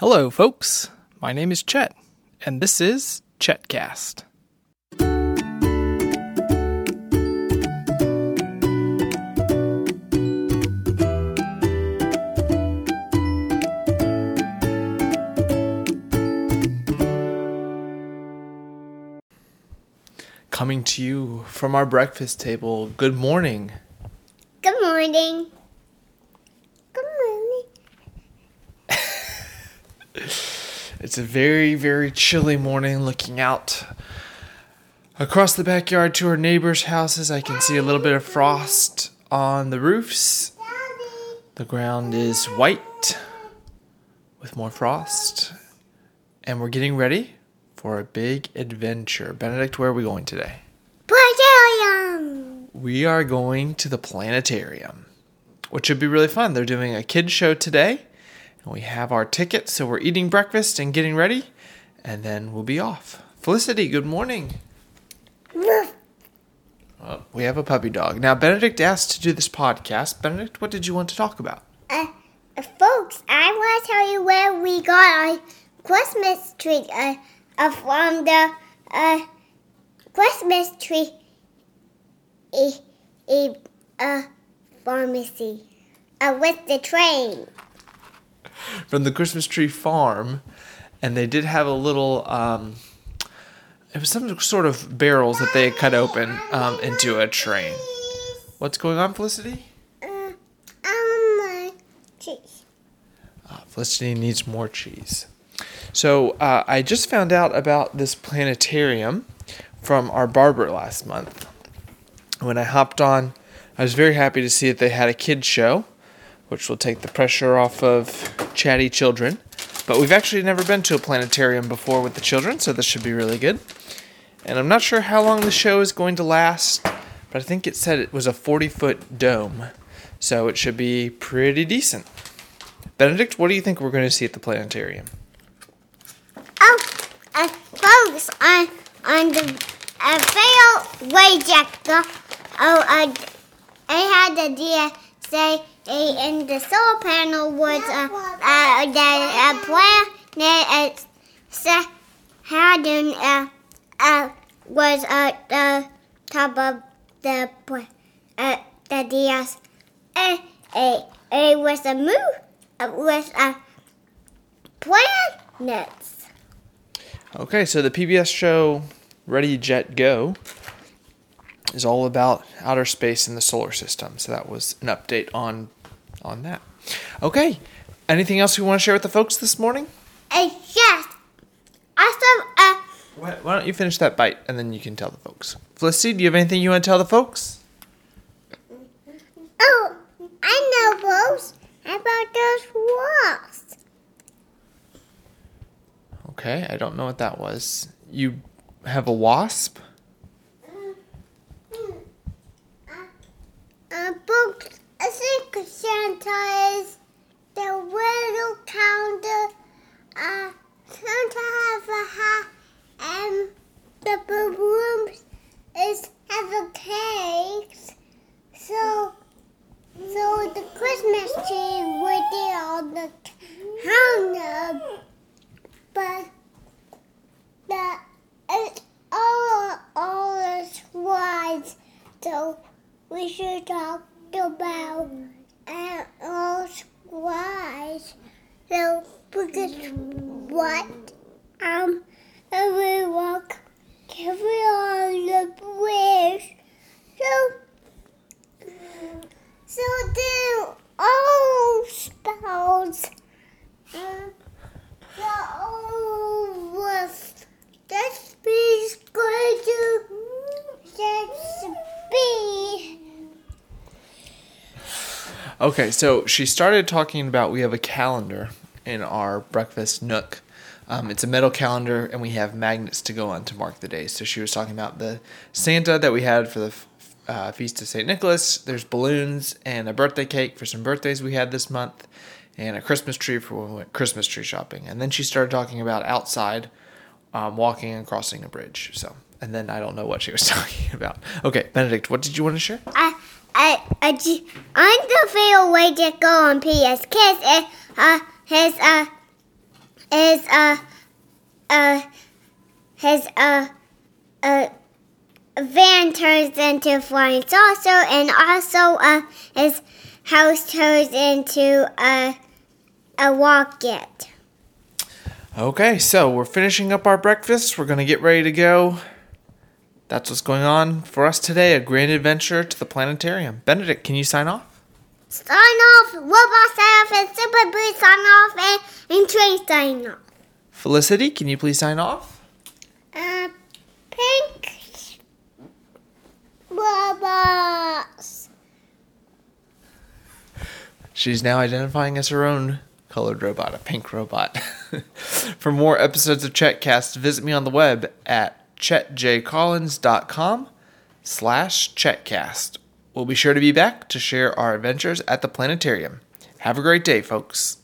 Hello, folks. My name is Chet, and this is Chetcast. Coming to you from our breakfast table. Good morning. Good morning. Good morning. It's a very, very chilly morning looking out across the backyard to our neighbors' houses. I can see a little bit of frost on the roofs. The ground is white with more frost. And we're getting ready for a big adventure. Benedict, where are we going today? Planetarium. We are going to the planetarium, which should be really fun. They're doing a kid show today, we have our tickets, so we're eating breakfast and getting ready, and then we'll be off. Felicity, good morning. Uh, we have a puppy dog. Now, Benedict asked to do this podcast. Benedict, what did you want to talk about? Uh, uh, folks, I want to tell you where we got our Christmas tree uh, uh, from the uh, Christmas tree a, a, uh, pharmacy uh, with the train. From the Christmas Tree Farm, and they did have a little. Um, it was some sort of barrels that they had cut open um, into a train. What's going on, Felicity? Uh, um, uh, cheese. Uh, Felicity needs more cheese. So uh, I just found out about this planetarium from our barber last month. When I hopped on, I was very happy to see that they had a kids show, which will take the pressure off of chatty children. But we've actually never been to a planetarium before with the children, so this should be really good. And I'm not sure how long the show is going to last, but I think it said it was a 40 foot dome, so it should be pretty decent. Benedict, what do you think we're going to see at the planetarium? Oh, uh, folks, on on the uh, fail projector, oh, uh, I had the idea say uh, in the solar panel was a, uh, the uh, planet uh, Saturn uh, uh, was at the top of the uh, the DS. Uh, uh, it was a moon uh, with a planets. Okay, so the PBS show Ready Jet Go is all about outer space and the solar system. So that was an update on on that. Okay, anything else you want to share with the folks this morning? Uh, yes. Awesome. Uh, Why, why don't you finish that bite and then you can tell the folks. Felicity, do you have anything you want to tell the folks? oh, I know, folks. About those wasps. Okay, I don't know what that was. You have a wasp? Uh, folks, I think Santa is the little counter. Uh, Santa has a hat, and the balloons is has a cakes. So, so the Christmas tree would be on the counter, but the it's all is wise. So we should talk about uh, all squads. So because what um and we walk carefully on the bridge. So so the all spells uh, the all was that is going to just be Okay, so she started talking about we have a calendar in our breakfast nook. Um, it's a metal calendar, and we have magnets to go on to mark the days. So she was talking about the Santa that we had for the uh, feast of Saint Nicholas. There's balloons and a birthday cake for some birthdays we had this month, and a Christmas tree for when we went Christmas tree shopping. And then she started talking about outside, um, walking and crossing a bridge. So, and then I don't know what she was talking about. Okay, Benedict, what did you want to share? I, I, I, I'm the favorite way to go on PBS Kids. It, uh, his, uh, his uh uh his uh uh van turns into flying saucer, and also uh his house turns into a a rocket. Okay, so we're finishing up our breakfast. We're going to get ready to go. That's what's going on for us today a grand adventure to the planetarium. Benedict, can you sign off? Sign off, Robot sign off, and Super Boo sign off, and, and Trey sign off. Felicity, can you please sign off? Uh, pink robots. She's now identifying as her own colored robot, a pink robot. For more episodes of Chetcast, visit me on the web at chetjcollins.com slash chetcast. We'll be sure to be back to share our adventures at the planetarium. Have a great day, folks.